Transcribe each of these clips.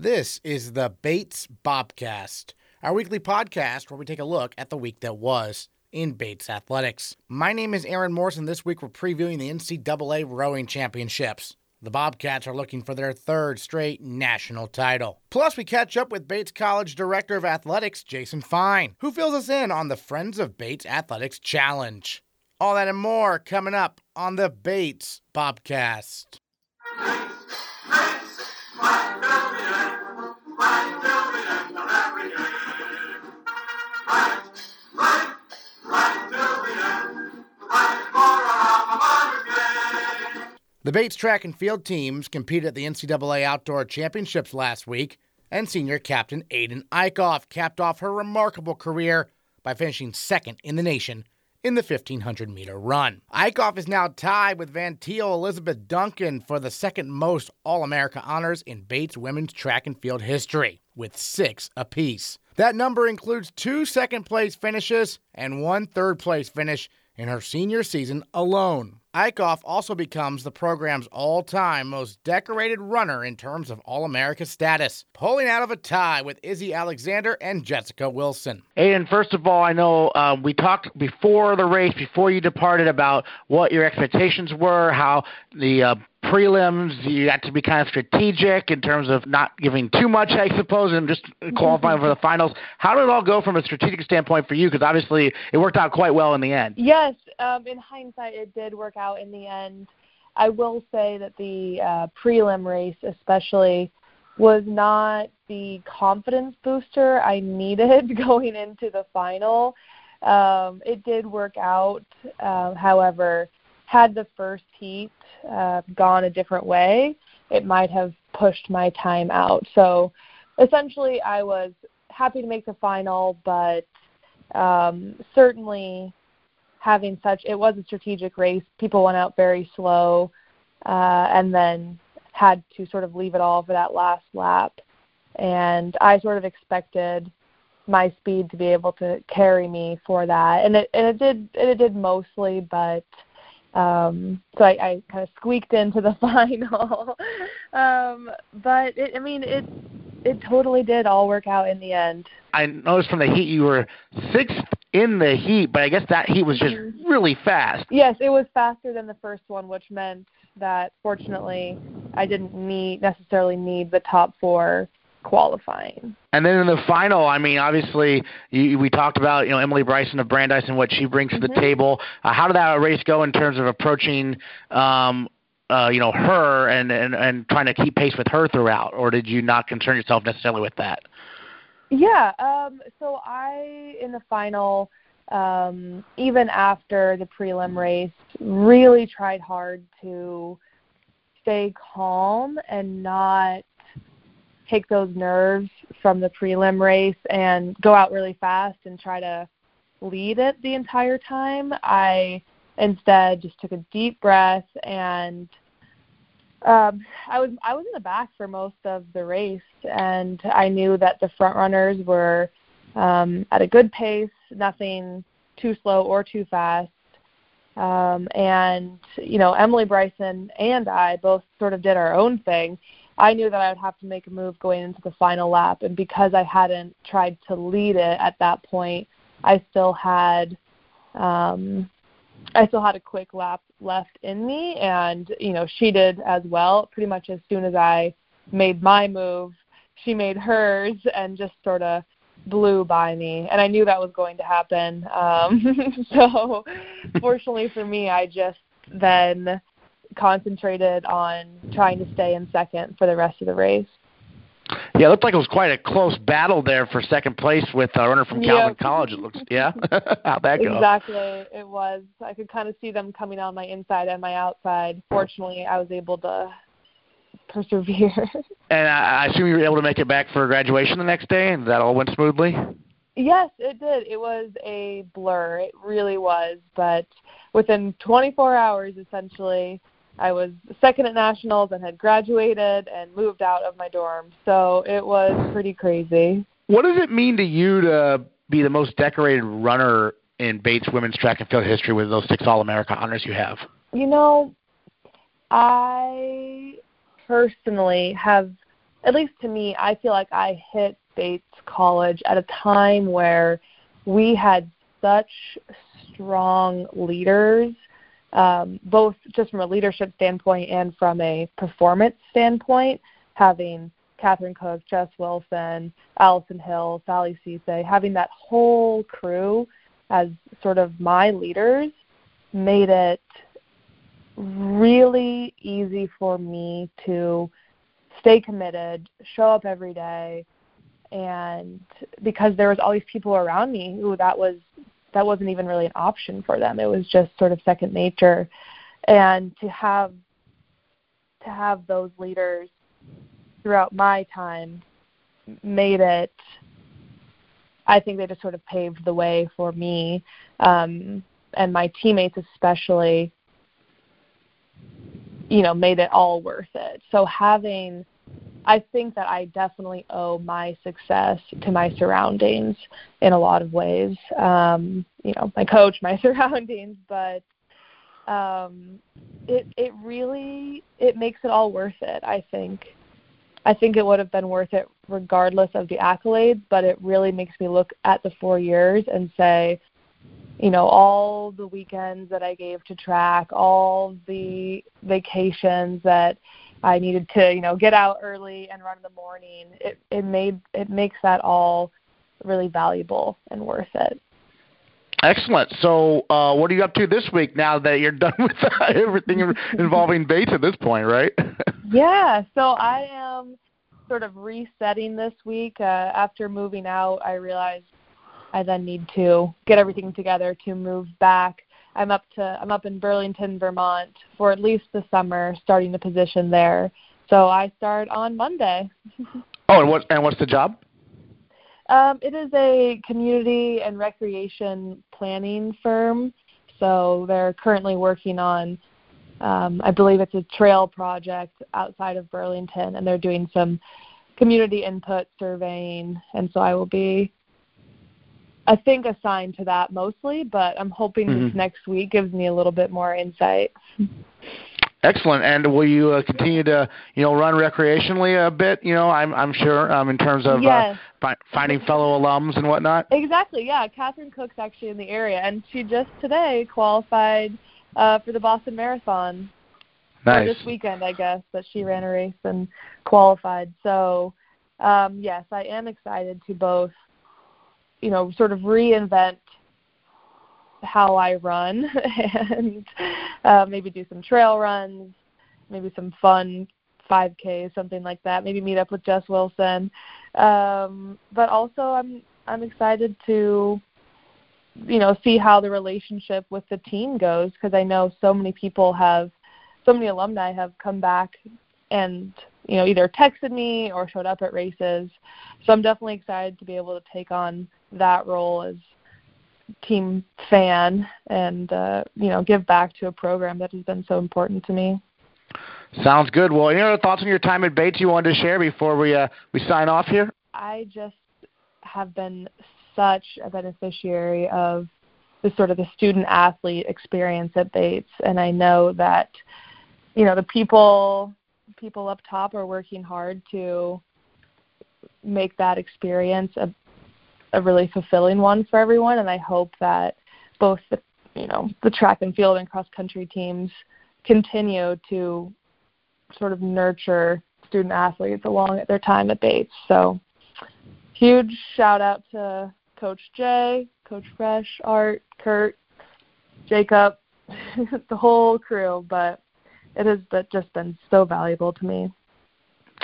This is the Bates Bobcast, our weekly podcast where we take a look at the week that was in Bates athletics. My name is Aaron Morrison. this week we're previewing the NCAA Rowing Championships. The Bobcats are looking for their third straight national title. Plus, we catch up with Bates College Director of Athletics, Jason Fein, who fills us in on the Friends of Bates Athletics Challenge. All that and more coming up on the Bates Bobcast. The Bates track and field teams competed at the NCAA Outdoor Championships last week, and senior captain Ayden Eickhoff capped off her remarkable career by finishing second in the nation in the 1500 meter run. Eickhoff is now tied with Van Thiel Elizabeth Duncan for the second most All America honors in Bates women's track and field history, with six apiece. That number includes two second place finishes and one third place finish in her senior season alone. Eickhoff also becomes the program's all time most decorated runner in terms of All America status, pulling out of a tie with Izzy Alexander and Jessica Wilson. Ayden, first of all, I know um, we talked before the race, before you departed, about what your expectations were, how the uh, prelims you had to be kind of strategic in terms of not giving too much, I suppose, and just qualifying for the finals. How did it all go from a strategic standpoint for you? Because obviously it worked out quite well in the end. Yes, um, in hindsight, it did work out in the end. I will say that the uh, prelim race, especially, was not the confidence booster I needed going into the final. Um, it did work out, uh, however, had the first heat uh, gone a different way, it might have pushed my time out. So essentially, I was happy to make the final, but um, certainly having such it was a strategic race. People went out very slow, uh, and then had to sort of leave it all for that last lap. And I sort of expected my speed to be able to carry me for that, and it and it did it did mostly, but um, so I, I kind of squeaked into the final. um, but it, I mean, it it totally did all work out in the end. I noticed from the heat you were sixth in the heat, but I guess that heat was just mm-hmm. really fast. Yes, it was faster than the first one, which meant that fortunately I didn't need necessarily need the top four qualifying. And then in the final, I mean, obviously, you, we talked about you know Emily Bryson of Brandeis and what she brings mm-hmm. to the mm-hmm. table. Uh, how did that race go in terms of approaching, um, uh, you know, her and, and and trying to keep pace with her throughout, or did you not concern yourself necessarily with that? Yeah. Um, so I in the final. Um, even after the prelim race, really tried hard to stay calm and not take those nerves from the prelim race and go out really fast and try to lead it the entire time. I instead just took a deep breath and um, I was I was in the back for most of the race, and I knew that the front runners were um, at a good pace, nothing too slow or too fast. Um, and you know, Emily Bryson and I both sort of did our own thing, I knew that I would have to make a move going into the final lap, and because I hadn't tried to lead it at that point, I still had um, I still had a quick lap left in me, and you know she did as well. Pretty much as soon as I made my move, she made hers, and just sort of blew by me. And I knew that was going to happen. Um, so fortunately for me, I just then concentrated on trying to stay in second for the rest of the race. Yeah, it looked like it was quite a close battle there for second place with a runner from Calvin yep. College. It looks, yeah. How'd that go? Exactly, it was. I could kind of see them coming on my inside and my outside. Fortunately, I was able to persevere. and I assume you were able to make it back for graduation the next day, and that all went smoothly. Yes, it did. It was a blur. It really was. But within 24 hours, essentially, I was second at nationals and had graduated and moved out of my dorm. So it was pretty crazy. What does it mean to you to be the most decorated runner in Bates women's track and field history with those six All America honors you have? You know, I personally have at least to me, I feel like I hit Bates College at a time where we had such strong leaders, um, both just from a leadership standpoint and from a performance standpoint, having Catherine Cook, Jess Wilson, Allison Hill, Sally Cisse, having that whole crew as sort of my leaders made it really easy for me to stay committed, show up every day, and because there was these people around me who that was that wasn't even really an option for them. It was just sort of second nature, and to have to have those leaders throughout my time made it. I think they just sort of paved the way for me um, and my teammates, especially. You know, made it all worth it. So having I think that I definitely owe my success to my surroundings in a lot of ways. Um, you know, my coach, my surroundings, but um, it it really it makes it all worth it. I think. I think it would have been worth it regardless of the accolades, but it really makes me look at the four years and say, you know, all the weekends that I gave to track, all the vacations that I needed to, you know, get out early and run in the morning. It it made it makes that all really valuable and worth it. Excellent. So, uh, what are you up to this week now that you're done with everything involving Bates at this point, right? yeah. So I am sort of resetting this week. Uh, after moving out, I realized I then need to get everything together to move back I'm up to I'm up in Burlington, Vermont for at least the summer, starting the position there. So I start on Monday. oh, and what and what's the job? Um, it is a community and recreation planning firm. So they're currently working on, um, I believe it's a trail project outside of Burlington, and they're doing some community input surveying. And so I will be I think assigned to that mostly, but I'm hoping mm-hmm. this next week gives me a little bit more insight. Excellent. And will you uh, continue to, you know, run recreationally a bit? You know, I'm I'm sure um, in terms of uh, yes. uh, fi- finding fellow alums and whatnot. Exactly. Yeah, Catherine Cook's actually in the area, and she just today qualified uh, for the Boston Marathon. Nice. Or this weekend, I guess, that she ran a race and qualified. So, um, yes, I am excited to both you know, sort of reinvent how I run and uh, maybe do some trail runs, maybe some fun 5K, something like that. Maybe meet up with Jess Wilson. Um, but also, I'm I'm excited to, you know, see how the relationship with the team goes because I know so many people have, so many alumni have come back and you know either texted me or showed up at races. So I'm definitely excited to be able to take on that role as team fan and uh, you know give back to a program that has been so important to me. Sounds good. Well, any other thoughts on your time at Bates you wanted to share before we uh, we sign off here? I just have been such a beneficiary of the sort of the student athlete experience at Bates, and I know that you know the people people up top are working hard to make that experience a a really fulfilling one for everyone and I hope that both the you know the track and field and cross country teams continue to sort of nurture student athletes along at their time at Bates. So huge shout out to Coach Jay, Coach Fresh, Art, Kurt, Jacob, the whole crew, but it has just been so valuable to me.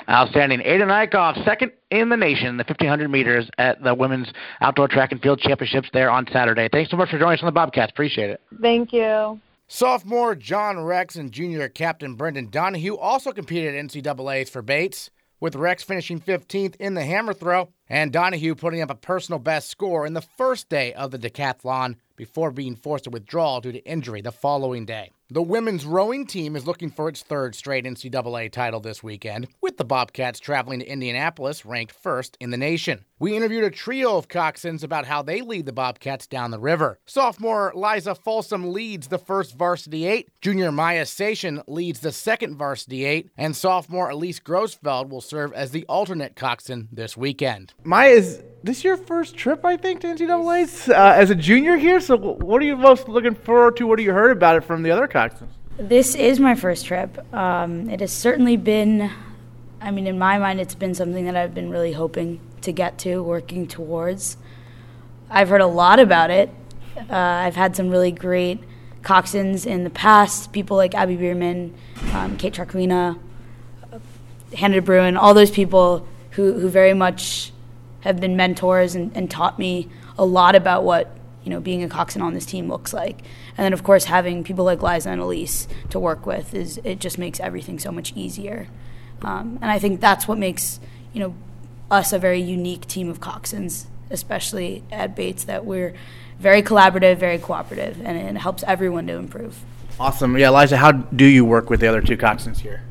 Outstanding. Ayden Eickhoff, second in the nation, the 1500 meters at the Women's Outdoor Track and Field Championships there on Saturday. Thanks so much for joining us on the Bobcast. Appreciate it. Thank you. Sophomore John Rex and junior captain Brendan Donahue also competed at NCAA's for Bates, with Rex finishing 15th in the hammer throw and Donahue putting up a personal best score in the first day of the decathlon before being forced to withdraw due to injury the following day. The women's rowing team is looking for its third straight NCAA title this weekend, with the Bobcats traveling to Indianapolis ranked first in the nation. We interviewed a trio of coxswains about how they lead the Bobcats down the river. Sophomore Liza Folsom leads the first varsity eight, junior Maya Seshan leads the second varsity eight, and sophomore Elise Grossfeld will serve as the alternate coxswain this weekend. Maya, is this your first trip, I think, to NCAA's uh, as a junior here? So, what are you most looking forward to? What have you heard about it from the other coxswains? This is my first trip. Um, it has certainly been, I mean, in my mind, it's been something that I've been really hoping to get to, working towards. I've heard a lot about it. Uh, I've had some really great coxswains in the past, people like Abby Bierman, um, Kate Traquina, Hannah Bruin, all those people who, who very much have been mentors and, and taught me a lot about what you know being a coxswain on this team looks like. And then of course having people like Liza and Elise to work with is it just makes everything so much easier. Um, and I think that's what makes you know us a very unique team of coxswains, especially at Bates, that we're very collaborative, very cooperative, and it helps everyone to improve. Awesome. Yeah, Liza, how do you work with the other two coxswains here?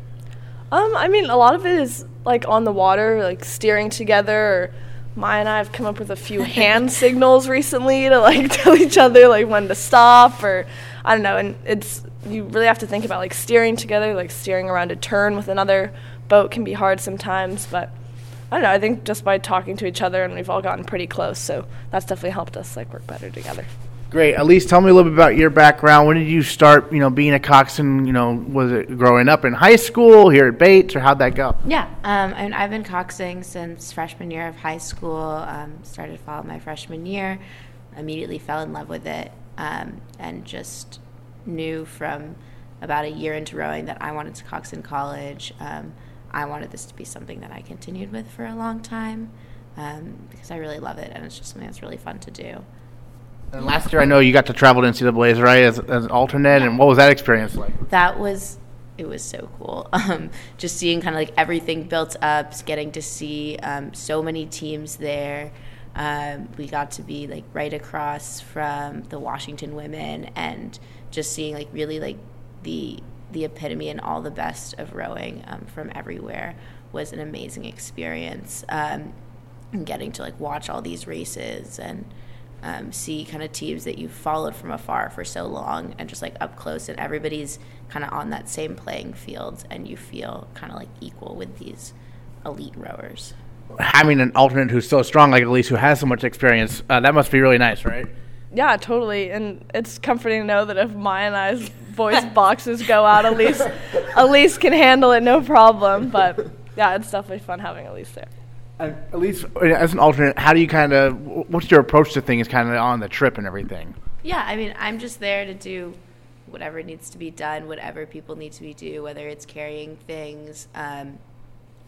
Um, I mean, a lot of it is like on the water, like steering together. Or Maya and I have come up with a few hand signals recently to like tell each other like when to stop, or I don't know. And it's you really have to think about like steering together, like steering around a turn with another boat can be hard sometimes, but I don't know. I think just by talking to each other, and we've all gotten pretty close, so that's definitely helped us like work better together. Great. Elise, tell me a little bit about your background. When did you start, you know, being a coxswain? You know, was it growing up in high school here at Bates, or how'd that go? Yeah, um, I mean, I've been coxing since freshman year of high school. Um, started fall my freshman year. Immediately fell in love with it, um, and just knew from about a year into rowing that I wanted to cox in college. Um, I wanted this to be something that I continued with for a long time um, because I really love it and it's just something that's really fun to do. And last year, I know you got to travel to NCAA's, right, as, as an alternate, yeah. and what was that experience like? That was it was so cool. Um, just seeing kind of like everything built up, getting to see um, so many teams there. Um, we got to be like right across from the Washington women, and just seeing like really like the the epitome and all the best of rowing um, from everywhere was an amazing experience. Um, and getting to like watch all these races and um, see kind of teams that you've followed from afar for so long and just like up close and everybody's kind of on that same playing field and you feel kind of like equal with these elite rowers. Having an alternate who's so strong like Elise who has so much experience, uh, that must be really nice, right? Yeah, totally. And it's comforting to know that if Maya and I's voice boxes go out, at least Elise can handle it no problem. But yeah, it's definitely fun having Elise there. And Elise, as an alternate, how do you kind of what's your approach to things, kind of on the trip and everything? Yeah, I mean, I'm just there to do whatever needs to be done, whatever people need to be do, whether it's carrying things, um,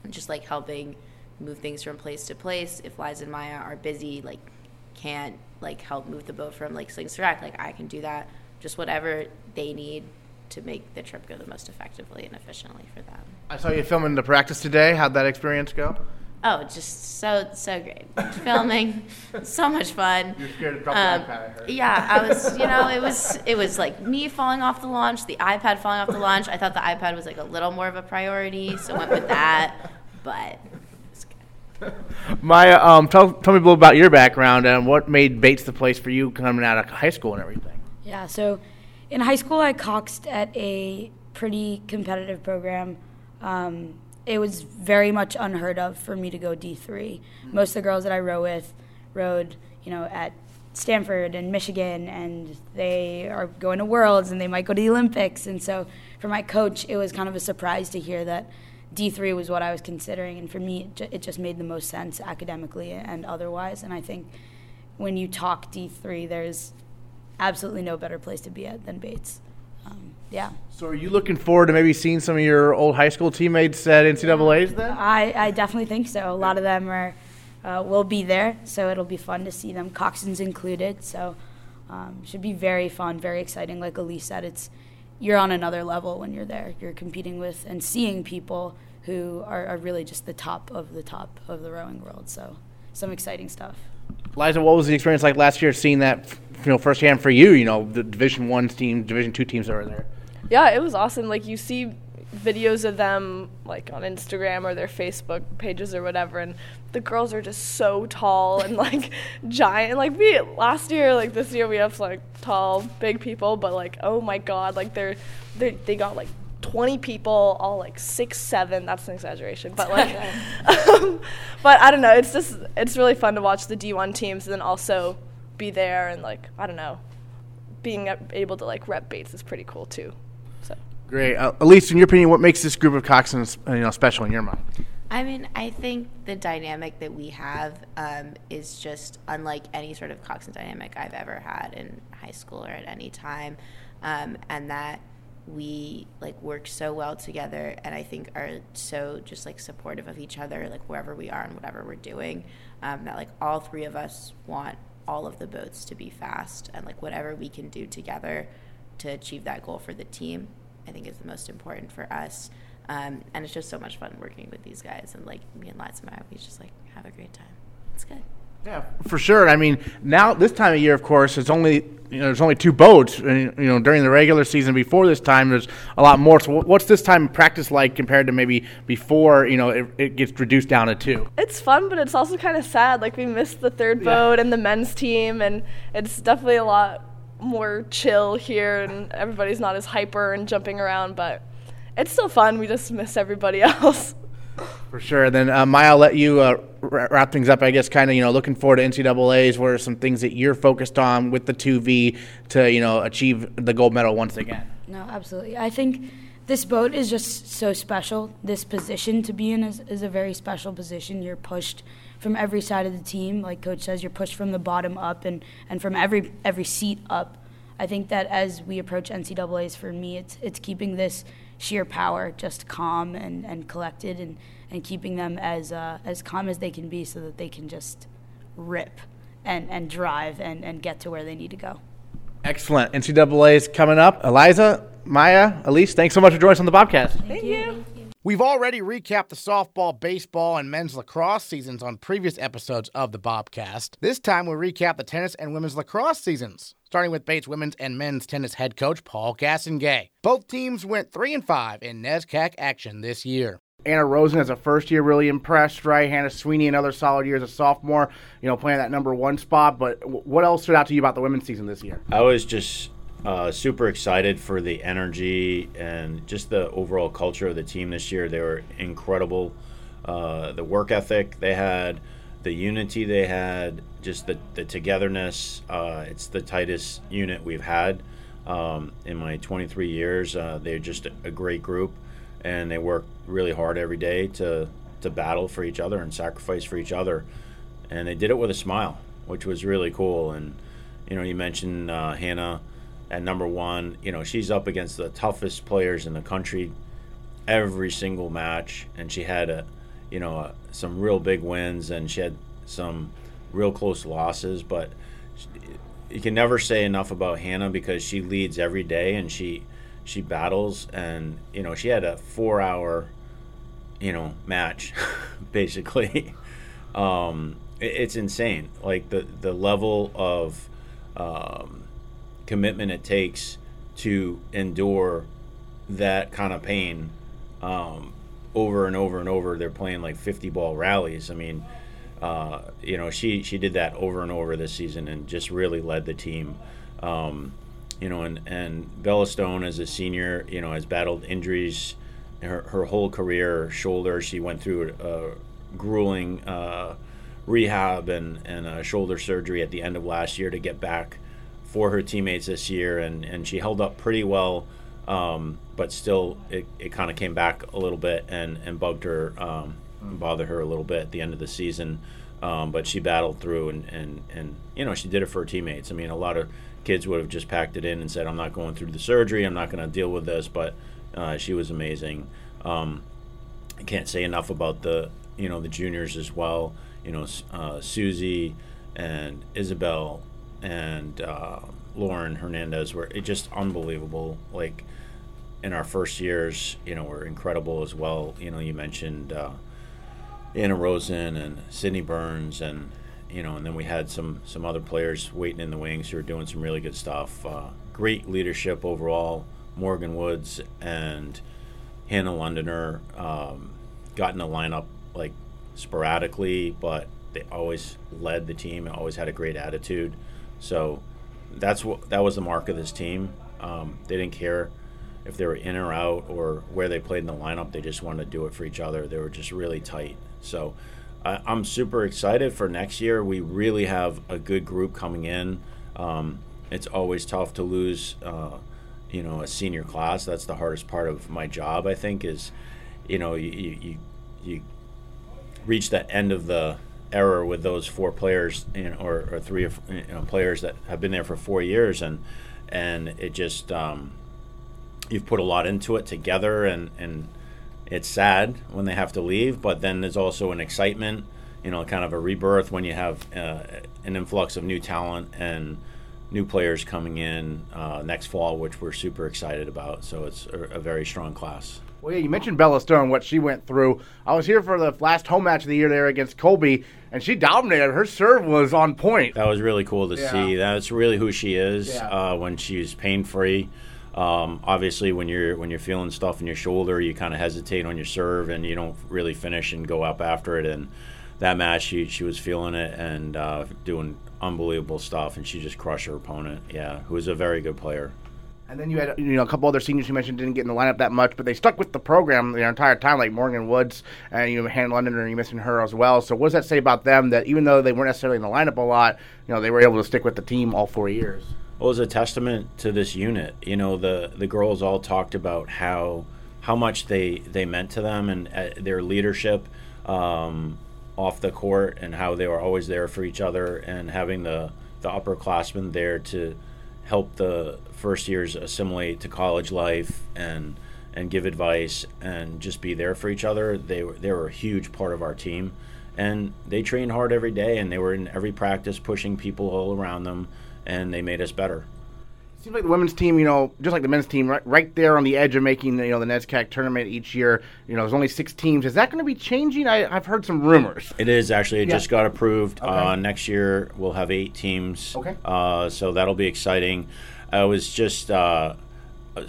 just like helping move things from place to place. If Liza and Maya are busy, like can't like help move the boat from like Slings to Rack, like I can do that. Just whatever they need to make the trip go the most effectively and efficiently for them. I saw you filming the practice today. How'd that experience go? Oh, just so so great. Filming, so much fun. You're scared to drop um, the iPad. I heard. Yeah, I was. You know, it was it was like me falling off the launch, the iPad falling off the launch. I thought the iPad was like a little more of a priority, so went with that. But Maya, um, tell, tell me a little about your background and what made Bates the place for you coming out of high school and everything. Yeah, so in high school, I coxed at a pretty competitive program. Um, it was very much unheard of for me to go D3. Most of the girls that I row with rowed, you know, at Stanford and Michigan, and they are going to Worlds and they might go to the Olympics. And so for my coach, it was kind of a surprise to hear that D3 was what I was considering, and for me, it just made the most sense academically and otherwise. And I think when you talk D3, there's absolutely no better place to be at than Bates. Um, yeah. So, are you looking forward to maybe seeing some of your old high school teammates at NCAA's then? I, I definitely think so. A lot of them are uh, will be there, so it'll be fun to see them, coxswains included. So, um, should be very fun, very exciting. Like Elise said, it's you're on another level when you're there. You're competing with and seeing people who are, are really just the top of the top of the rowing world. So some exciting stuff. Liza, what was the experience like last year, seeing that you know firsthand for you? You know, the Division One team, Division Two teams that were there. Yeah, it was awesome. Like you see, videos of them like on Instagram or their Facebook pages or whatever, and the girls are just so tall and like giant. Like we last year, like this year, we have like tall, big people, but like oh my god, like they're they they got like 20 people, all like six, seven. That's an exaggeration, but like, um, but I don't know. It's just it's really fun to watch the D1 teams and then also be there and like I don't know, being able to like rep Bates is pretty cool too. Great. Uh, Elise, in your opinion, what makes this group of coxswains you know special in your mind? I mean, I think the dynamic that we have um, is just unlike any sort of coxswain dynamic I've ever had in high school or at any time, um, and that we like work so well together and i think are so just like supportive of each other like wherever we are and whatever we're doing um, that like all three of us want all of the boats to be fast and like whatever we can do together to achieve that goal for the team i think is the most important for us um, and it's just so much fun working with these guys and like me and lots of my we just like have a great time it's good yeah, for sure. I mean, now this time of year, of course, it's only you know there's only two boats. And, you know, during the regular season, before this time, there's a lot more. So, what's this time practice like compared to maybe before? You know, it, it gets reduced down to two. It's fun, but it's also kind of sad. Like we missed the third boat yeah. and the men's team, and it's definitely a lot more chill here, and everybody's not as hyper and jumping around, but it's still fun. We just miss everybody else. For sure. Then, uh, Maya, I'll let you uh, wrap things up. I guess, kind of, you know, looking forward to NCAA's. What are some things that you're focused on with the 2V to, you know, achieve the gold medal once again? No, absolutely. I think this boat is just so special. This position to be in is, is a very special position. You're pushed from every side of the team. Like Coach says, you're pushed from the bottom up and, and from every every seat up. I think that as we approach NCAA's, for me, it's it's keeping this sheer power, just calm and, and collected, and, and keeping them as uh, as calm as they can be, so that they can just rip and, and drive and, and get to where they need to go. Excellent. NCAA is coming up. Eliza, Maya, Elise, thanks so much for joining us on the Bobcast. Thank, Thank you. you. We've already recapped the softball, baseball, and men's lacrosse seasons on previous episodes of the Bobcast. This time we'll recap the tennis and women's lacrosse seasons, starting with Bates women's and men's tennis head coach Paul Gastonguay. Both teams went 3 and 5 in NESCAC action this year. Anna Rosen as a first year really impressed, right? Hannah Sweeney another solid year as a sophomore, you know, playing that number one spot. But what else stood out to you about the women's season this year? I was just uh, super excited for the energy and just the overall culture of the team this year. They were incredible. Uh, the work ethic they had, the unity they had, just the, the togetherness. Uh, it's the tightest unit we've had um, in my 23 years. Uh, they're just a great group, and they work really hard every day to to battle for each other and sacrifice for each other. And they did it with a smile, which was really cool. And you know, you mentioned uh, Hannah at number one. You know, she's up against the toughest players in the country every single match, and she had a, you know, a, some real big wins, and she had some real close losses. But you can never say enough about Hannah because she leads every day, and she she battles, and you know, she had a four-hour, you know, match, basically. um, it, it's insane, like the the level of um, commitment it takes to endure that kind of pain um, over and over and over. They're playing like 50 ball rallies. I mean, uh, you know, she she did that over and over this season and just really led the team. Um, you know, and and Bella Stone as a senior, you know, has battled injuries her, her whole career. Shoulder, she went through a, grueling uh, rehab and and shoulder surgery at the end of last year to get back for her teammates this year, and, and she held up pretty well. Um, but still, it, it kind of came back a little bit and, and bugged her, um, mm. bothered her a little bit at the end of the season. Um, but she battled through, and, and, and you know she did it for her teammates. I mean, a lot of kids would have just packed it in and said, "I'm not going through the surgery. I'm not going to deal with this." But uh, she was amazing. Um, I can't say enough about the you know the juniors as well. You know, uh, Susie and Isabel and uh, Lauren Hernandez were just unbelievable. Like in our first years, you know, were incredible as well. You know, you mentioned uh, Anna Rosen and Sydney Burns, and you know, and then we had some some other players waiting in the wings who were doing some really good stuff. Uh, great leadership overall. Morgan Woods and Hannah Londoner um, got in the lineup like sporadically, but they always led the team and always had a great attitude. So that's what that was the mark of this team. Um, they didn't care if they were in or out or where they played in the lineup. They just wanted to do it for each other. They were just really tight. So I, I'm super excited for next year. We really have a good group coming in. Um, it's always tough to lose, uh, you know, a senior class. That's the hardest part of my job. I think is, you know, you you, you reach that end of the era with those four players, you know, or, or three you know, players that have been there for four years, and and it just um, you've put a lot into it together, and and it's sad when they have to leave, but then there's also an excitement, you know, kind of a rebirth when you have uh, an influx of new talent and new players coming in uh, next fall, which we're super excited about. So it's a, a, very strong class. Well, yeah, you mentioned Bella Stone, what she went through. I was here for the last home match of the year there against Colby, and she dominated. Her serve was on point. That was really cool to yeah. see. That's really who she is yeah. uh, when she's pain free. Um, obviously, when you're when you're feeling stuff in your shoulder, you kind of hesitate on your serve, and you don't really finish and go up after it. And that match, she she was feeling it and uh, doing unbelievable stuff, and she just crushed her opponent. Yeah, who was a very good player. And then you had you know a couple other seniors you mentioned didn't get in the lineup that much, but they stuck with the program the entire time, like Morgan Woods and you know Han London, and you mentioned her as well. So what does that say about them? That even though they weren't necessarily in the lineup a lot, you know they were able to stick with the team all four years. Well, it was a testament to this unit. You know the the girls all talked about how how much they they meant to them and uh, their leadership. Um, off the court and how they were always there for each other and having the the upperclassmen there to help the first years assimilate to college life and and give advice and just be there for each other. They were they were a huge part of our team, and they trained hard every day and they were in every practice pushing people all around them, and they made us better seems like the women's team, you know, just like the men's team, right, right there on the edge of making, you know, the NESCAC tournament each year. You know, there's only six teams. Is that going to be changing? I, have heard some rumors. It is actually. It yeah. just got approved. Okay. Uh, next year we'll have eight teams. Okay. Uh, so that'll be exciting. I was just uh,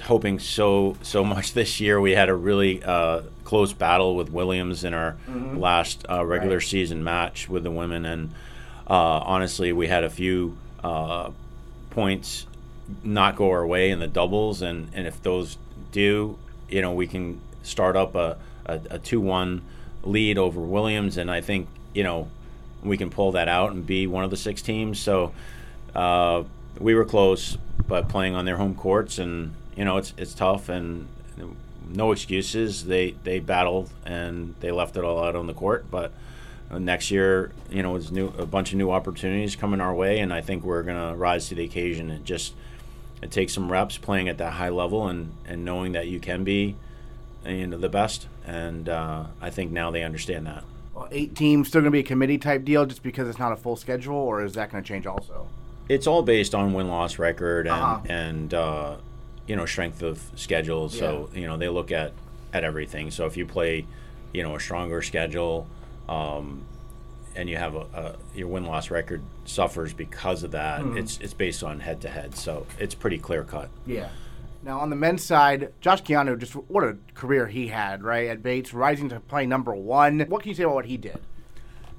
hoping so so much this year. We had a really uh, close battle with Williams in our mm-hmm. last uh, regular right. season match with the women, and uh, honestly, we had a few points not go our way in the doubles, and, and if those do, you know, we can start up a, a, a 2 1 lead over Williams, and I think, you know, we can pull that out and be one of the six teams. So uh, we were close, but playing on their home courts, and, you know, it's, it's tough, and no excuses. They, they battled, and they left it all out on the court, but. Next year, you know, it's new a bunch of new opportunities coming our way, and I think we're going to rise to the occasion and just it takes some reps playing at that high level and, and knowing that you can be you know, the best. And uh, I think now they understand that. Well, eight teams still going to be a committee type deal just because it's not a full schedule, or is that going to change also? It's all based on win loss record and uh-huh. and uh, you know strength of schedule. So yeah. you know they look at at everything. So if you play, you know, a stronger schedule, um, and you have a, a your win loss record suffers because of that. Mm-hmm. It's it's based on head to head, so it's pretty clear cut. Yeah. Now on the men's side, Josh Keanu, just what a career he had, right? At Bates, rising to play number one. What can you say about what he did?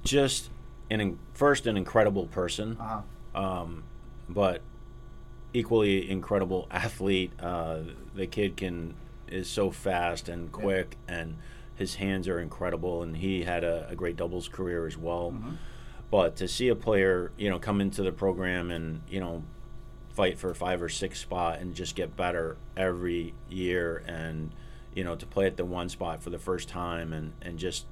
Just an first an incredible person, uh-huh. um, but equally incredible athlete. Uh, the kid can is so fast and quick yeah. and his hands are incredible, and he had a, a great doubles career as well. Mm-hmm. But to see a player, you know, come into the program and you know fight for a five or six spot and just get better every year, and you know to play at the one spot for the first time and and just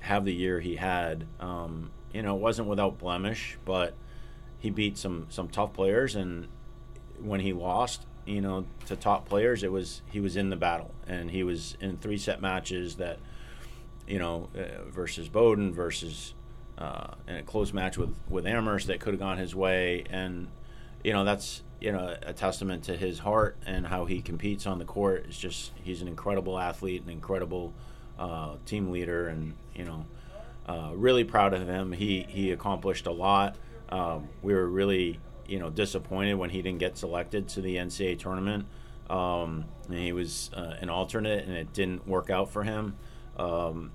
have the year he had, um, you know, it wasn't without blemish, but he beat some some tough players, and when he lost, you know, to top players, it was he was in the battle and he was in three set matches that, you know, uh, versus Bowdoin versus uh, in a close match with with Amherst that could have gone his way, and you know that's you know a testament to his heart and how he competes on the court. It's just he's an incredible athlete, an incredible uh, team leader, and you know, uh, really proud of him. He he accomplished a lot. Um, we were really you know disappointed when he didn't get selected to the NCAA tournament. Um, and he was uh, an alternate, and it didn't work out for him. Um,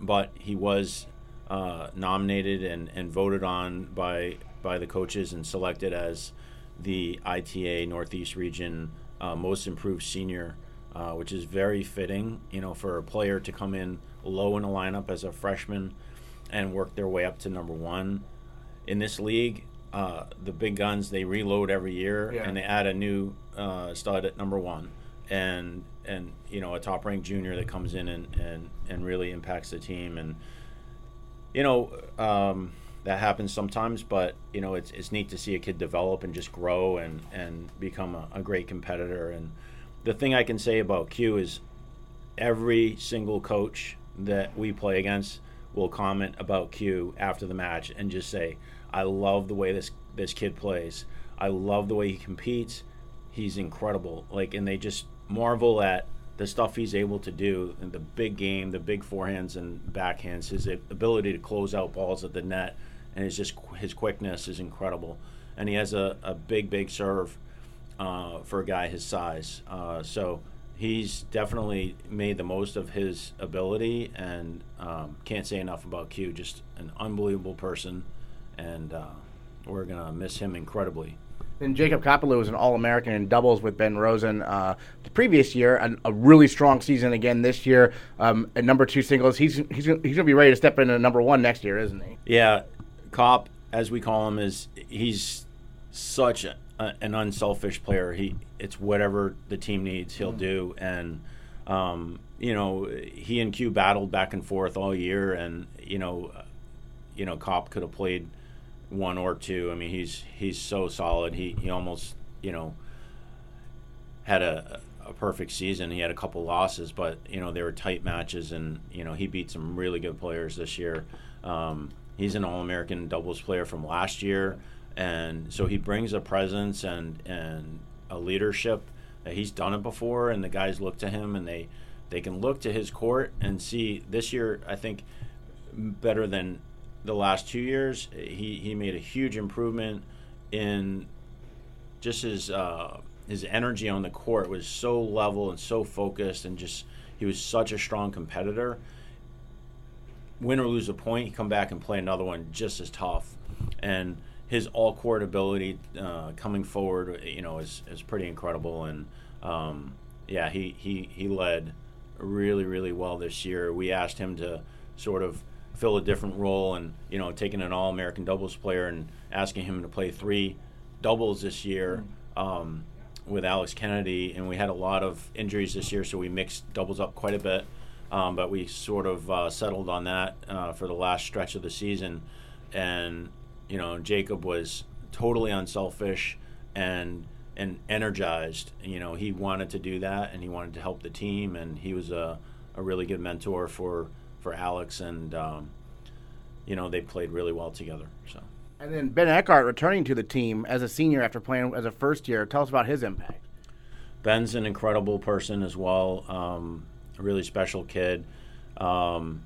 but he was uh, nominated and, and voted on by by the coaches and selected as the ITA Northeast Region uh, Most Improved Senior, uh, which is very fitting, you know, for a player to come in low in the lineup as a freshman and work their way up to number one. In this league, uh, the big guns they reload every year Yeah. and they add a new uh, stud at number one, and and you know a top ranked junior that comes in and, and and really impacts the team and you know um, that happens sometimes, but you know it's it's neat to see a kid develop and just grow and and become a, a great competitor. And the thing I can say about Q is every single coach that we play against will comment about Q after the match and just say, "I love the way this this kid plays. I love the way he competes. He's incredible." Like, and they just marvel at the stuff he's able to do, and the big game, the big forehands and backhands, his ability to close out balls at the net, and his just his quickness is incredible. And he has a, a big, big serve uh, for a guy his size. Uh, so he's definitely made the most of his ability, and um, can't say enough about Q. Just an unbelievable person, and uh, we're gonna miss him incredibly. And Jacob Kopperle was an All American in doubles with Ben Rosen uh, the previous year. An, a really strong season again this year. Um, at number two singles, he's he's gonna, he's going to be ready to step into number one next year, isn't he? Yeah, Cop, as we call him, is he's such a, a, an unselfish player. He it's whatever the team needs, he'll do. And um, you know, he and Q battled back and forth all year, and you know, uh, you know, Cop could have played one or two. I mean, he's he's so solid. He he almost you know had a a perfect season. He had a couple losses, but you know they were tight matches, and you know he beat some really good players this year. Um, he's an All-American doubles player from last year, and so he brings a presence and and a leadership. He's done it before, and the guys look to him, and they they can look to his court and see this year. I think better than the last two years. He he made a huge improvement in just his uh, his energy on the court was so level and so focused, and just he was such a strong competitor. Win or lose a point, he come back and play another one just as tough, and his all court ability uh, coming forward, you know, is is pretty incredible. And um, yeah, he he he led really really well this year. We asked him to sort of fill a different role, and you know, taking an All American doubles player and asking him to play three doubles this year um, with Alex Kennedy, and we had a lot of injuries this year, so we mixed doubles up quite a bit. Um, but we sort of uh, settled on that uh, for the last stretch of the season, and you know Jacob was totally unselfish and and energized. You know he wanted to do that, and he wanted to help the team, and he was a, a really good mentor for for Alex, and um, you know they played really well together. So. And then Ben Eckhart returning to the team as a senior after playing as a first year. Tell us about his impact. Ben's an incredible person as well. Um, a really special kid. Um,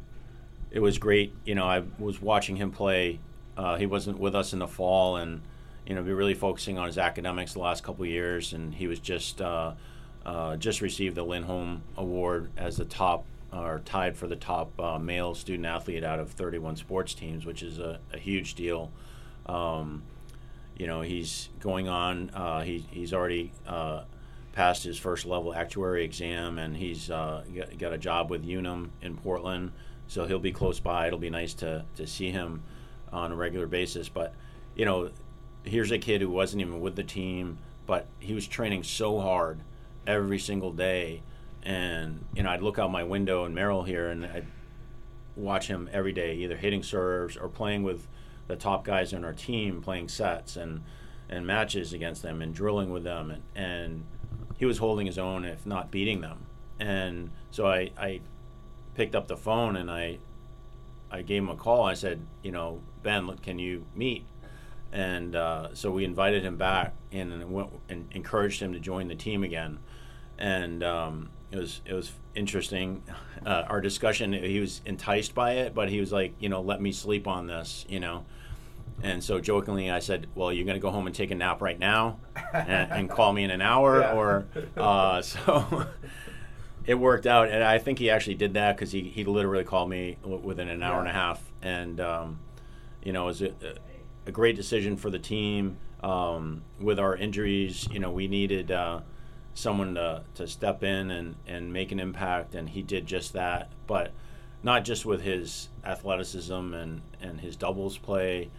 it was great. You know, I was watching him play. Uh, he wasn't with us in the fall, and you know, be really focusing on his academics the last couple of years. And he was just uh, uh, just received the Lindholm Award as the top or tied for the top uh, male student athlete out of 31 sports teams, which is a, a huge deal. Um, you know, he's going on. Uh, he, he's already uh, passed his first level actuary exam, and he's uh, got, got a job with Unum in Portland. So he'll be close by. It'll be nice to, to see him on a regular basis. But, you know, here's a kid who wasn't even with the team, but he was training so hard every single day. And, you know, I'd look out my window in Merrill here and I'd watch him every day, either hitting serves or playing with the top guys on our team, playing sets and, and matches against them and drilling with them. And, and he was holding his own, if not beating them. And so I, I picked up the phone and I, I gave him a call. I said, you know, Ben, can you meet? And uh, so we invited him back and, and encouraged him to join the team again. And um, it was it was interesting. Uh, our discussion, he was enticed by it, but he was like, you know, let me sleep on this, you know. And so jokingly, I said, "Well, you're going to go home and take a nap right now, and, and call me in an hour." Yeah. Or uh, so it worked out, and I think he actually did that because he, he literally called me within an hour and a half, and um, you know, it was a, a great decision for the team. Um, with our injuries, you know, we needed uh, someone to, to step in and, and make an impact, and he did just that. But not just with his athleticism and, and his doubles play,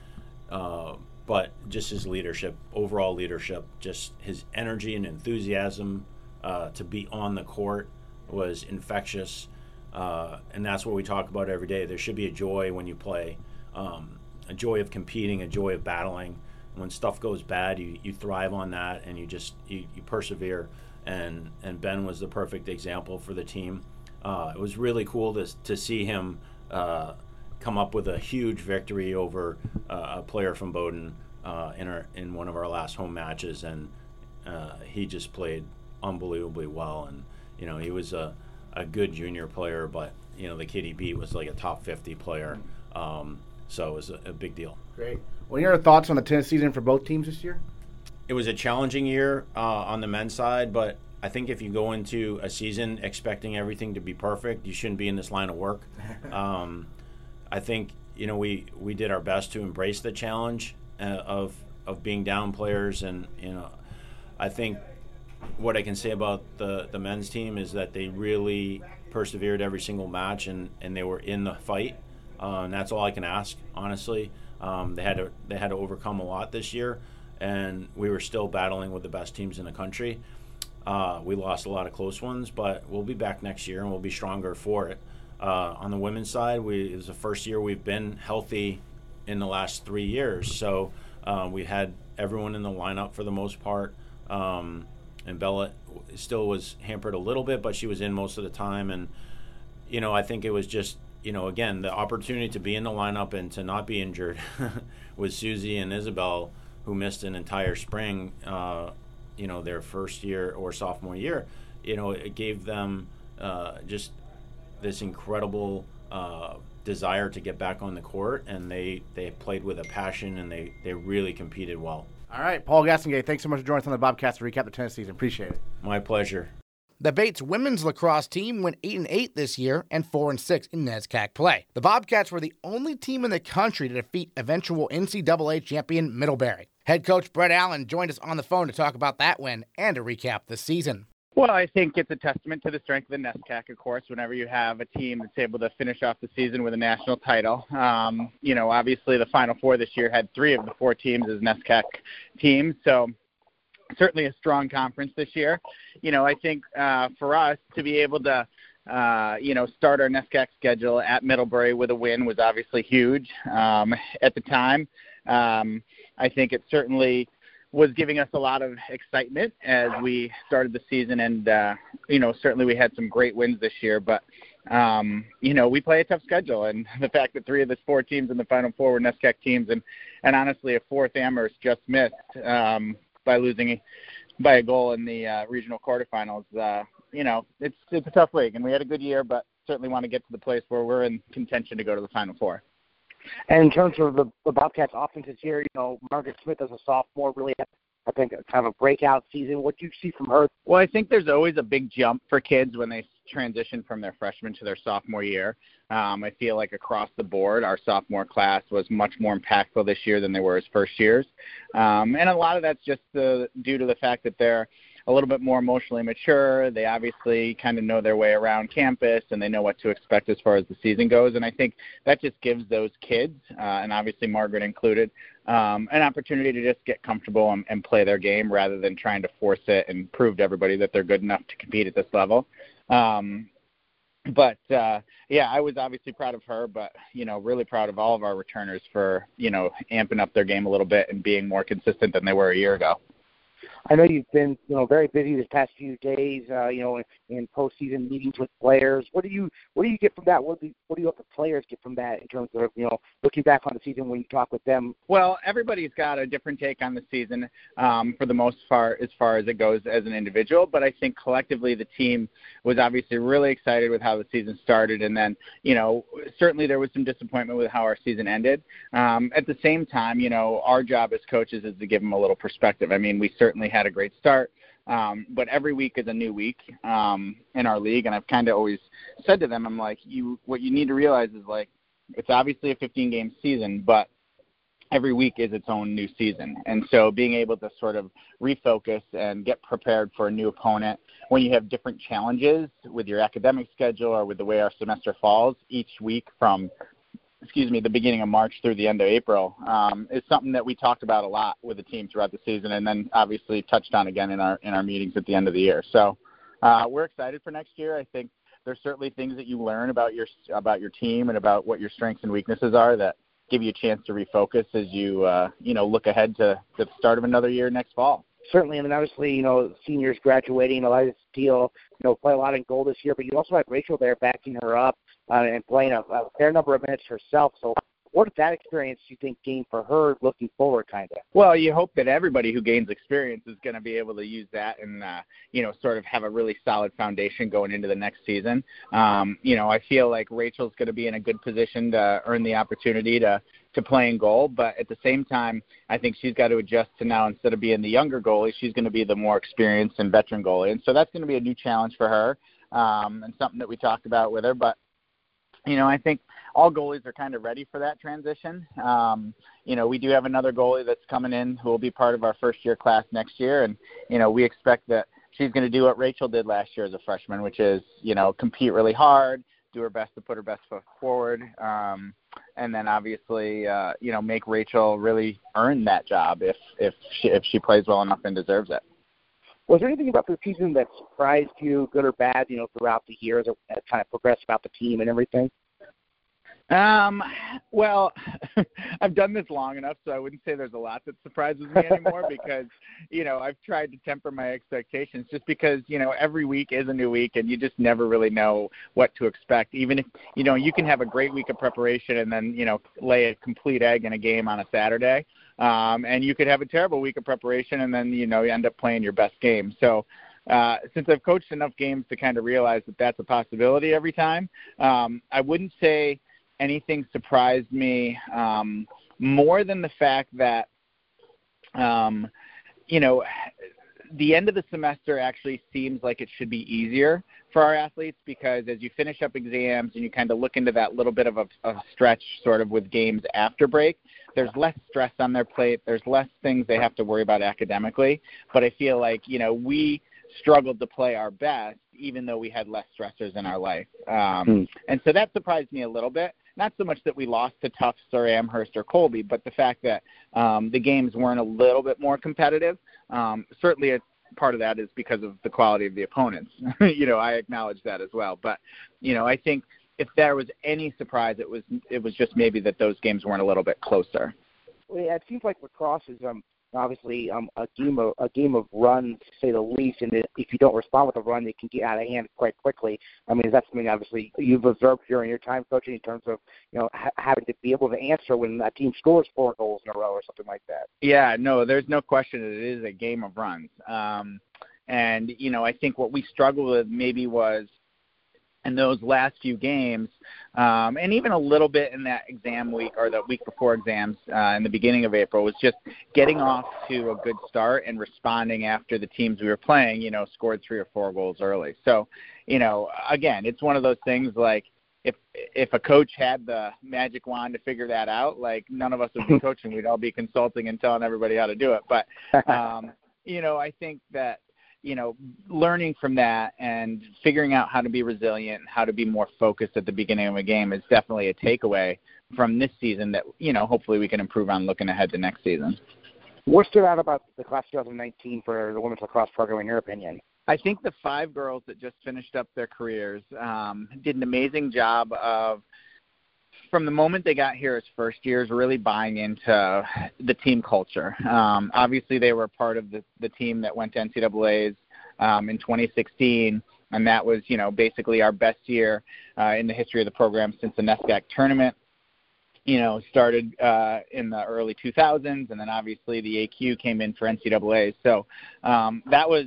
uh, but just his leadership, overall leadership, just his energy and enthusiasm uh, to be on the court was infectious. Uh, and that's what we talk about every day. There should be a joy when you play, um, a joy of competing, a joy of battling. When stuff goes bad, you, you thrive on that and you just you, you persevere. And and Ben was the perfect example for the team. Uh, it was really cool to to see him uh, come up with a huge victory over uh, a player from Bowdoin uh, in our in one of our last home matches, and uh, he just played unbelievably well. And you know he was a a good junior player, but you know the kid he beat was like a top 50 player. Um, so it was a, a big deal. Great. What are your thoughts on the tennis season for both teams this year? it was a challenging year uh, on the men's side, but I think if you go into a season expecting everything to be perfect, you shouldn't be in this line of work. Um, I think you know we we did our best to embrace the challenge uh, of of being down players, and you know I think what I can say about the the men's team is that they really persevered every single match, and and they were in the fight. Uh, and that's all I can ask, honestly. Um, they had to they had to overcome a lot this year, and we were still battling with the best teams in the country. Uh, we lost a lot of close ones, but we'll be back next year and we'll be stronger for it. Uh, on the women's side, we it was the first year we've been healthy in the last three years, so um, we had everyone in the lineup for the most part. Um, and Bella still was hampered a little bit, but she was in most of the time. And you know, I think it was just you know again the opportunity to be in the lineup and to not be injured with Susie and Isabel, who missed an entire spring. Uh, you know, their first year or sophomore year. You know, it gave them uh, just this incredible uh, desire to get back on the court, and they they played with a passion and they they really competed well. All right, Paul Gastonguay, thanks so much for joining us on the Bobcast to recap the tennis season. Appreciate it. My pleasure. The Bates women's lacrosse team went 8 and 8 this year and 4 and 6 in NESCAC play. The Bobcats were the only team in the country to defeat eventual NCAA champion Middlebury. Head coach Brett Allen joined us on the phone to talk about that win and to recap the season. Well, I think it's a testament to the strength of the NESCAC, of course, whenever you have a team that's able to finish off the season with a national title. Um, you know, obviously the Final Four this year had three of the four teams as NESCAC teams, so certainly a strong conference this year. You know, I think uh, for us to be able to uh, you know, start our NESCAC schedule at Middlebury with a win was obviously huge um, at the time. Um, I think it certainly was giving us a lot of excitement as we started the season, and uh, you know, certainly we had some great wins this year. But um, you know, we play a tough schedule, and the fact that three of the four teams in the Final Four were NESCAC teams, and and honestly, a fourth Amherst just missed um, by losing by a goal in the uh, regional quarterfinals. Uh, you know, it's it's a tough league, and we had a good year, but certainly want to get to the place where we're in contention to go to the Final Four. And in terms of the, the Bobcats offense this year, you know, Margaret Smith as a sophomore really had, I think, kind of a breakout season. What do you see from her? Well, I think there's always a big jump for kids when they transition from their freshman to their sophomore year. Um, I feel like across the board, our sophomore class was much more impactful this year than they were as first years. Um, and a lot of that's just due to the fact that they're a little bit more emotionally mature. They obviously kind of know their way around campus and they know what to expect as far as the season goes. And I think that just gives those kids, uh, and obviously Margaret included, um, an opportunity to just get comfortable and, and play their game rather than trying to force it and prove to everybody that they're good enough to compete at this level. Um, but uh yeah i was obviously proud of her but you know really proud of all of our returners for you know amping up their game a little bit and being more consistent than they were a year ago I know you've been, you know, very busy this past few days, uh, you know, in, in postseason meetings with players. What do you what do you get from that? What do you, what do you hope the players get from that in terms of, you know, looking back on the season when you talk with them? Well, everybody's got a different take on the season um, for the most part as far as it goes as an individual, but I think collectively the team was obviously really excited with how the season started, and then, you know, certainly there was some disappointment with how our season ended. Um, at the same time, you know, our job as coaches is to give them a little perspective. I mean, we certainly had a great start. Um, but every week is a new week um, in our league, and I've kind of always said to them, I'm like, you, what you need to realize is like, it's obviously a 15 game season, but every week is its own new season. And so being able to sort of refocus and get prepared for a new opponent when you have different challenges with your academic schedule or with the way our semester falls each week from excuse me, the beginning of March through the end of April um, is something that we talked about a lot with the team throughout the season, and then obviously touched on again in our in our meetings at the end of the year. So uh, we're excited for next year. I think there's certainly things that you learn about your about your team and about what your strengths and weaknesses are that give you a chance to refocus as you uh, you know look ahead to, to the start of another year next fall certainly, I mean, obviously, you know, seniors graduating, Eliza Steele, you know, play a lot in goal this year, but you also have Rachel there backing her up uh, and playing a, a fair number of minutes herself. So what did that experience do you think gain for her looking forward, kind of? Well, you hope that everybody who gains experience is going to be able to use that and uh, you know sort of have a really solid foundation going into the next season. Um, you know, I feel like Rachel's going to be in a good position to earn the opportunity to to play in goal, but at the same time, I think she's got to adjust to now instead of being the younger goalie, she's going to be the more experienced and veteran goalie, and so that's going to be a new challenge for her. Um, and something that we talked about with her, but you know, I think all goalies are kind of ready for that transition. Um, you know, we do have another goalie that's coming in who will be part of our first year class next year, and you know, we expect that she's going to do what Rachel did last year as a freshman, which is you know compete really hard, do her best to put her best foot forward, um, and then obviously uh, you know make Rachel really earn that job if if she if she plays well enough and deserves it. Was there anything about the season that surprised you, good or bad, you know, throughout the year that, that kind of progressed about the team and everything? Um, well, I've done this long enough, so I wouldn't say there's a lot that surprises me anymore because, you know, I've tried to temper my expectations just because, you know, every week is a new week and you just never really know what to expect. Even if, you know, you can have a great week of preparation and then, you know, lay a complete egg in a game on a Saturday. Um, and you could have a terrible week of preparation and then, you know, you end up playing your best game. So, uh, since I've coached enough games to kind of realize that that's a possibility every time, um, I wouldn't say – anything surprised me um, more than the fact that, um, you know, the end of the semester actually seems like it should be easier for our athletes because as you finish up exams and you kind of look into that little bit of a, a stretch sort of with games after break, there's less stress on their plate. There's less things they have to worry about academically. But I feel like, you know, we struggled to play our best even though we had less stressors in our life. Um, hmm. And so that surprised me a little bit not so much that we lost to Tufts or Amherst or Colby, but the fact that um, the games weren't a little bit more competitive. Um, certainly, a part of that is because of the quality of the opponents. you know, I acknowledge that as well. But you know, I think if there was any surprise, it was it was just maybe that those games weren't a little bit closer. Well, yeah, it seems like lacrosse is um, obviously um, a game of a game of runs, to say the least. And if you don't respond with a run, it can get out of hand quite quickly. I mean, that's something obviously you've observed during your time coaching in terms of you know ha- having to be able to answer when a team scores four goals in a row or something like that. Yeah, no, there's no question that it is a game of runs. Um, and you know, I think what we struggled with maybe was in those last few games, um, and even a little bit in that exam week or the week before exams uh, in the beginning of April, was just getting off to a good start and responding after the teams we were playing, you know, scored three or four goals early. So, you know, again, it's one of those things like if if a coach had the magic wand to figure that out, like none of us would be coaching. We'd all be consulting and telling everybody how to do it. But um, you know, I think that you know, learning from that and figuring out how to be resilient, how to be more focused at the beginning of a game is definitely a takeaway from this season that, you know, hopefully we can improve on looking ahead to next season. What stood out about the class 2019 for the women's lacrosse program, in your opinion? I think the five girls that just finished up their careers um, did an amazing job of from the moment they got here as first years, really buying into the team culture. Um, obviously, they were part of the, the team that went to NCAA's um, in 2016, and that was, you know, basically our best year uh, in the history of the program since the NESCAC tournament. You know, started uh, in the early 2000s, and then obviously the AQ came in for NCAA. So um, that was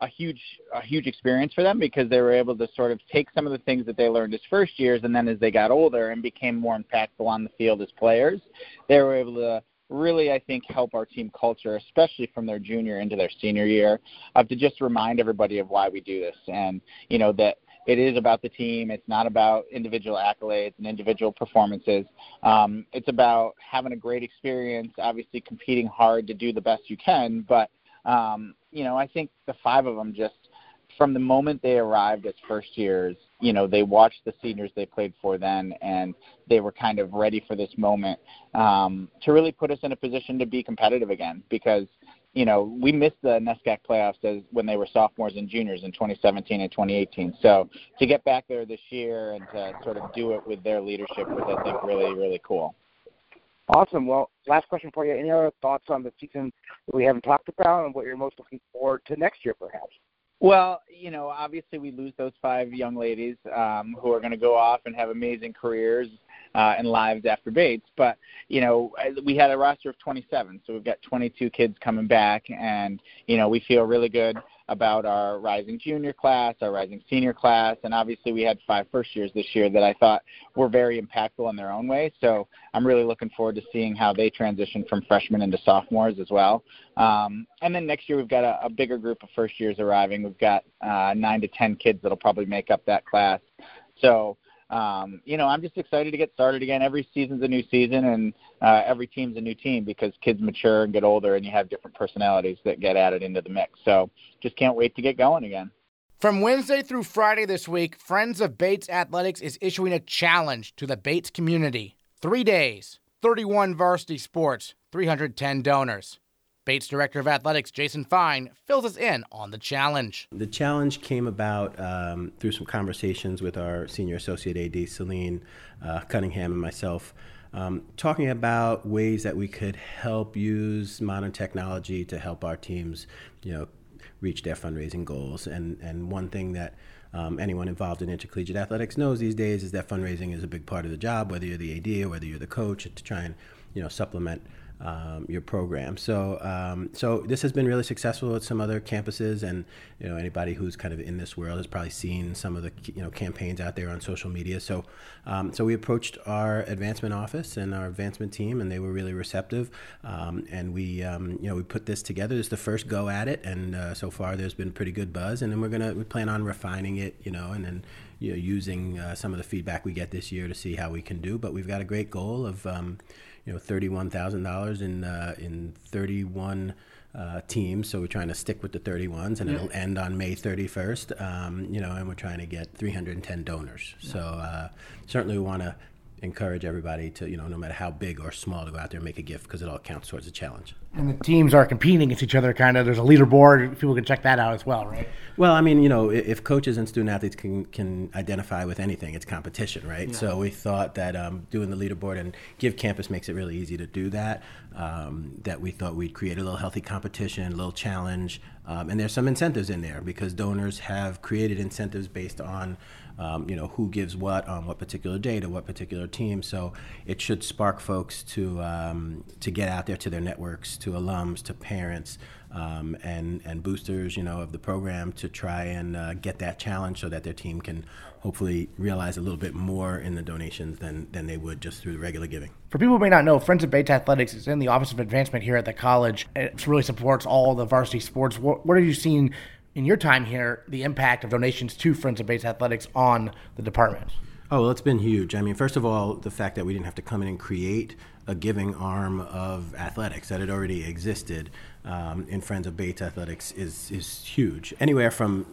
a huge a huge experience for them because they were able to sort of take some of the things that they learned as first years and then as they got older and became more impactful on the field as players, they were able to really I think help our team culture, especially from their junior into their senior year, of to just remind everybody of why we do this and you know that it is about the team. It's not about individual accolades and individual performances. Um, it's about having a great experience, obviously competing hard to do the best you can, but um, you know, I think the five of them just from the moment they arrived as first years, you know, they watched the seniors they played for then, and they were kind of ready for this moment um, to really put us in a position to be competitive again. Because you know, we missed the NESCAC playoffs as when they were sophomores and juniors in 2017 and 2018. So to get back there this year and to sort of do it with their leadership was, I think, really, really cool. Awesome. Well, last question for you. Any other thoughts on the season that we haven't talked about and what you're most looking forward to next year, perhaps? Well, you know, obviously we lose those five young ladies um, who are going to go off and have amazing careers uh, and lives after Bates. But you know, we had a roster of 27, so we've got 22 kids coming back, and you know, we feel really good about our rising junior class, our rising senior class, and obviously we had five first years this year that I thought were very impactful in their own way. So I'm really looking forward to seeing how they transition from freshmen into sophomores as well. Um, and then next year we've got a, a bigger group of first years arriving. We've got uh, nine to ten kids that'll probably make up that class. So um, you know, I'm just excited to get started again. Every season's a new season, and uh, every team's a new team because kids mature and get older, and you have different personalities that get added into the mix. So, just can't wait to get going again. From Wednesday through Friday this week, Friends of Bates Athletics is issuing a challenge to the Bates community. Three days, 31 varsity sports, 310 donors. Bates Director of Athletics Jason Fein fills us in on the challenge. The challenge came about um, through some conversations with our senior associate AD, Celine uh, Cunningham, and myself. Um, talking about ways that we could help use modern technology to help our teams, you know, reach their fundraising goals. And and one thing that um, anyone involved in intercollegiate athletics knows these days is that fundraising is a big part of the job, whether you're the AD or whether you're the coach, to try and you know supplement um, your program. So, um, so this has been really successful at some other campuses, and you know anybody who's kind of in this world has probably seen some of the you know campaigns out there on social media. So, um, so we approached our advancement office and our advancement team, and they were really receptive. Um, and we um, you know we put this together. It's the first go at it, and uh, so far there's been pretty good buzz. And then we're gonna we plan on refining it, you know, and then you know using uh, some of the feedback we get this year to see how we can do. But we've got a great goal of um, you know thirty-one thousand dollars in uh, in thirty-one uh, teams. So we're trying to stick with the 31s, and yeah. it'll end on May 31st. Um, you know, and we're trying to get 310 donors. Yeah. So uh, certainly we want to encourage everybody to, you know, no matter how big or small, to go out there and make a gift because it all counts towards the challenge. And the teams are competing against each other, kind of. There's a leaderboard. People can check that out as well, right? Well, I mean, you know, if coaches and student athletes can, can identify with anything, it's competition, right? Yeah. So we thought that um, doing the leaderboard and GiveCampus makes it really easy to do that. Um, that we thought we'd create a little healthy competition, a little challenge. Um, and there's some incentives in there because donors have created incentives based on um, you know, who gives what on what particular day to what particular team. So it should spark folks to um, to get out there to their networks, to alums, to parents, um, and and boosters, you know, of the program to try and uh, get that challenge so that their team can hopefully realize a little bit more in the donations than than they would just through the regular giving. For people who may not know, Friends of Bates Athletics is in the Office of Advancement here at the college. It really supports all the varsity sports. What, what have you seen in your time here the impact of donations to Friends of Bates Athletics on the department? Oh, well, it's been huge. I mean, first of all, the fact that we didn't have to come in and create a giving arm of athletics that had already existed um, in Friends of Bates Athletics is is huge. Anywhere from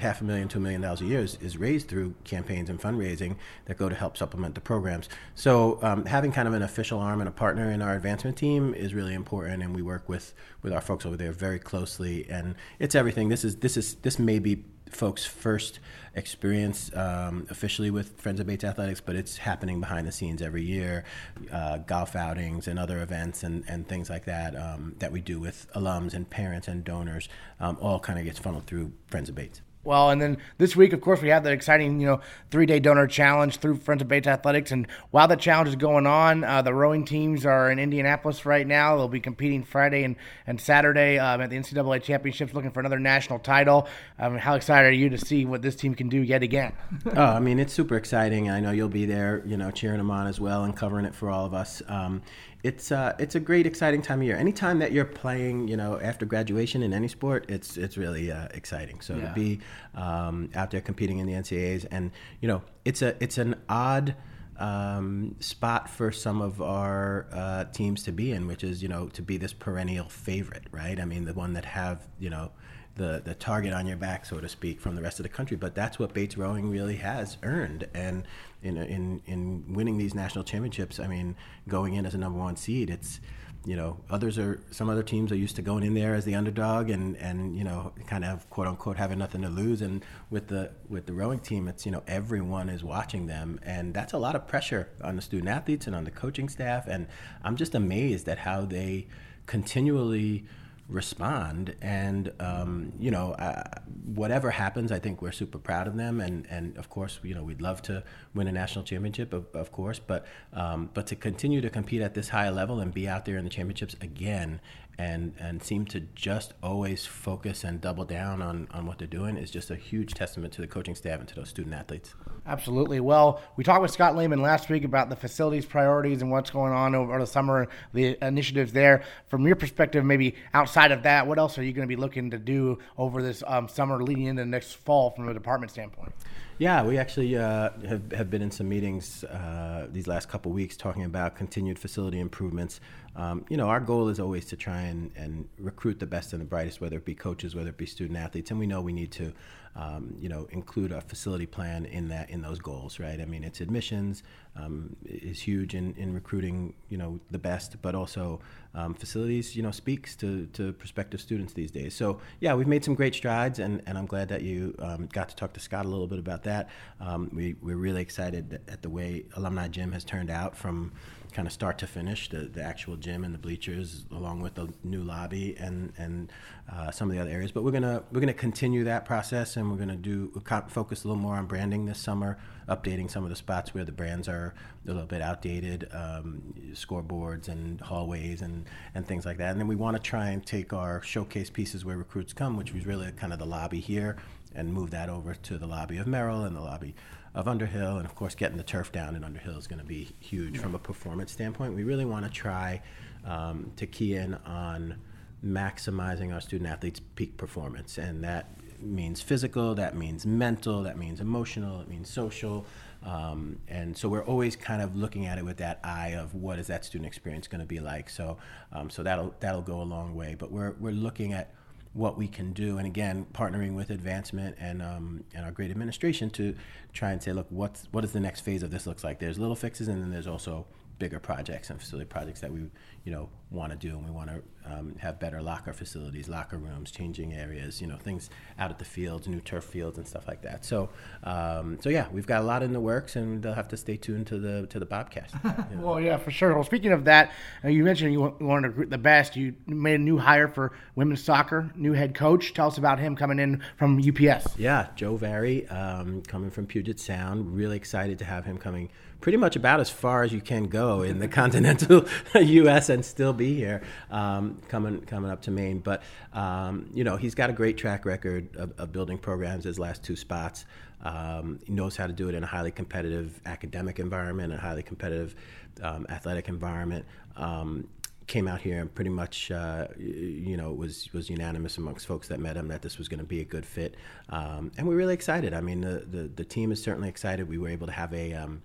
half a million to a million dollars a year is, is raised through campaigns and fundraising that go to help supplement the programs. So um, having kind of an official arm and a partner in our advancement team is really important, and we work with with our folks over there very closely. And it's everything. This is this is this may be folks' first experience um, officially with Friends of Bates Athletics, but it's happening behind the scenes every year. Uh, golf outings and other events and, and things like that um, that we do with alums and parents and donors um, all kind of gets funneled through Friends of Bates. Well, and then this week, of course, we have the exciting, you know, three-day donor challenge through Friends of Bates Athletics. And while the challenge is going on, uh, the rowing teams are in Indianapolis right now. They'll be competing Friday and, and Saturday um, at the NCAA championships, looking for another national title. Um, how excited are you to see what this team can do yet again? oh, I mean, it's super exciting. I know you'll be there, you know, cheering them on as well and covering it for all of us. Um, it's uh, it's a great, exciting time of year. Anytime that you're playing, you know, after graduation in any sport, it's it's really uh, exciting. So yeah. to be um, out there competing in the NCAA's, and you know, it's a it's an odd. Um, spot for some of our uh, teams to be in, which is you know to be this perennial favorite, right? I mean, the one that have you know the the target on your back, so to speak, from the rest of the country. But that's what Bates Rowing really has earned, and in in in winning these national championships, I mean, going in as a number one seed, it's you know others are some other teams are used to going in there as the underdog and and you know kind of quote unquote having nothing to lose. And with the with the rowing team it's you know everyone is watching them. And that's a lot of pressure on the student athletes and on the coaching staff. And I'm just amazed at how they continually respond. And um, you know, uh, whatever happens, I think we're super proud of them. And and of course, you know, we'd love to win a national championship, of, of course. But um, but to continue to compete at this high level and be out there in the championships again and and seem to just always focus and double down on, on what they're doing is just a huge testament to the coaching staff and to those student athletes. Absolutely. Well, we talked with Scott Lehman last week about the facilities priorities and what's going on over the summer, the initiatives there. From your perspective, maybe outside of that, what else are you going to be looking to do over this um, summer leading into next fall from a department standpoint? Yeah, we actually uh, have, have been in some meetings uh, these last couple weeks talking about continued facility improvements. Um, you know, our goal is always to try and, and recruit the best and the brightest, whether it be coaches, whether it be student athletes, and we know we need to um, you know, include a facility plan in that in those goals, right? I mean, it's admissions um, is huge in, in recruiting, you know, the best, but also um, facilities, you know, speaks to, to prospective students these days. So yeah, we've made some great strides, and, and I'm glad that you um, got to talk to Scott a little bit about that. Um, we we're really excited at the way Alumni Gym has turned out from kind of start to finish, the, the actual gym and the bleachers, along with the new lobby and and uh, some of the other areas. But we're gonna we're gonna continue that process, and we're gonna do focus a little more on branding this summer, updating some of the spots where the brands are a little bit outdated, um, scoreboards and hallways and and things like that. And then we want to try and take our showcase pieces where recruits come, which was really kind of the lobby here, and move that over to the lobby of Merrill and the lobby of Underhill, and of course, getting the turf down in Underhill is going to be huge from a performance standpoint. We really want to try um, to key in on maximizing our student athletes' peak performance, and that means physical, that means mental, that means emotional, it means social. Um, and so we're always kind of looking at it with that eye of what is that student experience going to be like. So, um, so that'll that'll go a long way. But we're we're looking at what we can do, and again, partnering with advancement and um, and our great administration to try and say, look, what's what is the next phase of this looks like? There's little fixes, and then there's also bigger projects and facility projects that we you know want to do and we want to um, have better locker facilities locker rooms changing areas you know things out at the fields new turf fields and stuff like that. So um, so yeah we've got a lot in the works and they'll have to stay tuned to the to the bobcast. You know. well yeah for sure. Well speaking of that uh, you mentioned you wanted the best. You made a new hire for women's soccer new head coach. Tell us about him coming in from ups yeah joe Vary, um, coming from puget sound. Really excited to have him coming pretty much about as far as you can go in the continental U.S. and still be here, um, coming coming up to Maine. But um, you know, he's got a great track record of, of building programs. His last two spots, um, he knows how to do it in a highly competitive academic environment, a highly competitive um, athletic environment um, came out here and pretty much, uh, you know, was was unanimous amongst folks that met him that this was going to be a good fit, um, and we're really excited. I mean, the, the, the team is certainly excited. We were able to have a um,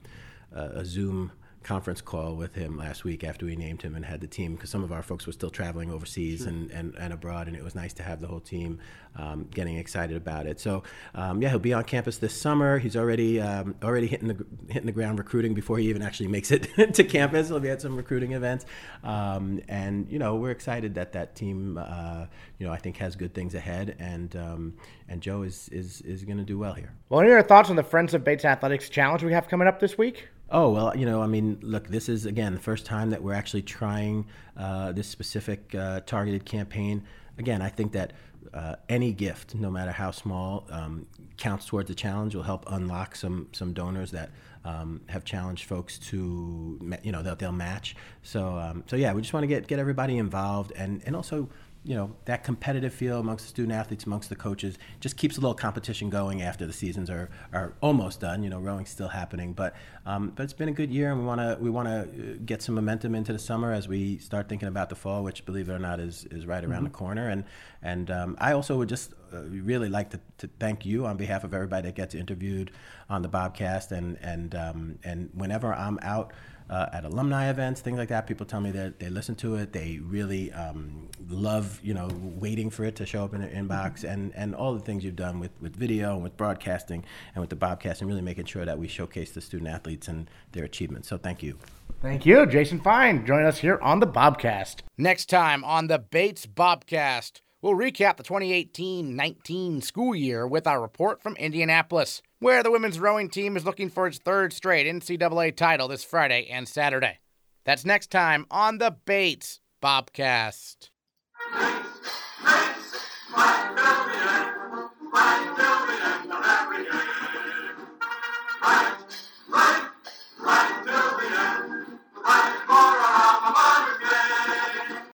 a Zoom conference call with him last week after we named him and had the team because some of our folks were still traveling overseas sure. and, and, and abroad, and it was nice to have the whole team um, getting excited about it. So um, yeah, he'll be on campus this summer. He's already um, already hitting the hitting the ground recruiting before he even actually makes it to campus. He'll be at some recruiting events, um, and you know we're excited that that team uh, you know I think has good things ahead, and um, and Joe is is is going to do well here. Well, any other thoughts on the Friends of Bates Athletics Challenge we have coming up this week? Oh well, you know, I mean, look, this is again the first time that we're actually trying uh, this specific uh, targeted campaign. Again, I think that uh, any gift, no matter how small, um, counts towards the challenge. Will help unlock some some donors that um, have challenged folks to, you know, they'll, they'll match. So um, so yeah, we just want to get get everybody involved and and also you know that competitive feel amongst the student athletes, amongst the coaches, just keeps a little competition going after the seasons are, are almost done. You know, rowing's still happening, but um, but it's been a good year, and we want to we want to uh, get some momentum into the summer as we start thinking about the fall, which, believe it or not, is is right around mm-hmm. the corner. And and um, I also would just uh, really like to, to, thank you on behalf of everybody that gets interviewed on the Bobcast, and and um, and whenever I'm out uh, at alumni events, things like that. People tell me that they listen to it. They really um, love, you know, waiting for it to show up in their inbox, mm-hmm. and, and all the things you've done with, with video and with broadcasting and with the Bobcast, and really making sure that we showcase the student athletes and their achievements. So thank you. Thank you, Jason Fein. Join us here on the Bobcast. Next time on the Bates Bobcast. We'll recap the 2018 19 school year with our report from Indianapolis, where the women's rowing team is looking for its third straight NCAA title this Friday and Saturday. That's next time on the Bates Bobcast. Right, right, right till the end. Right for.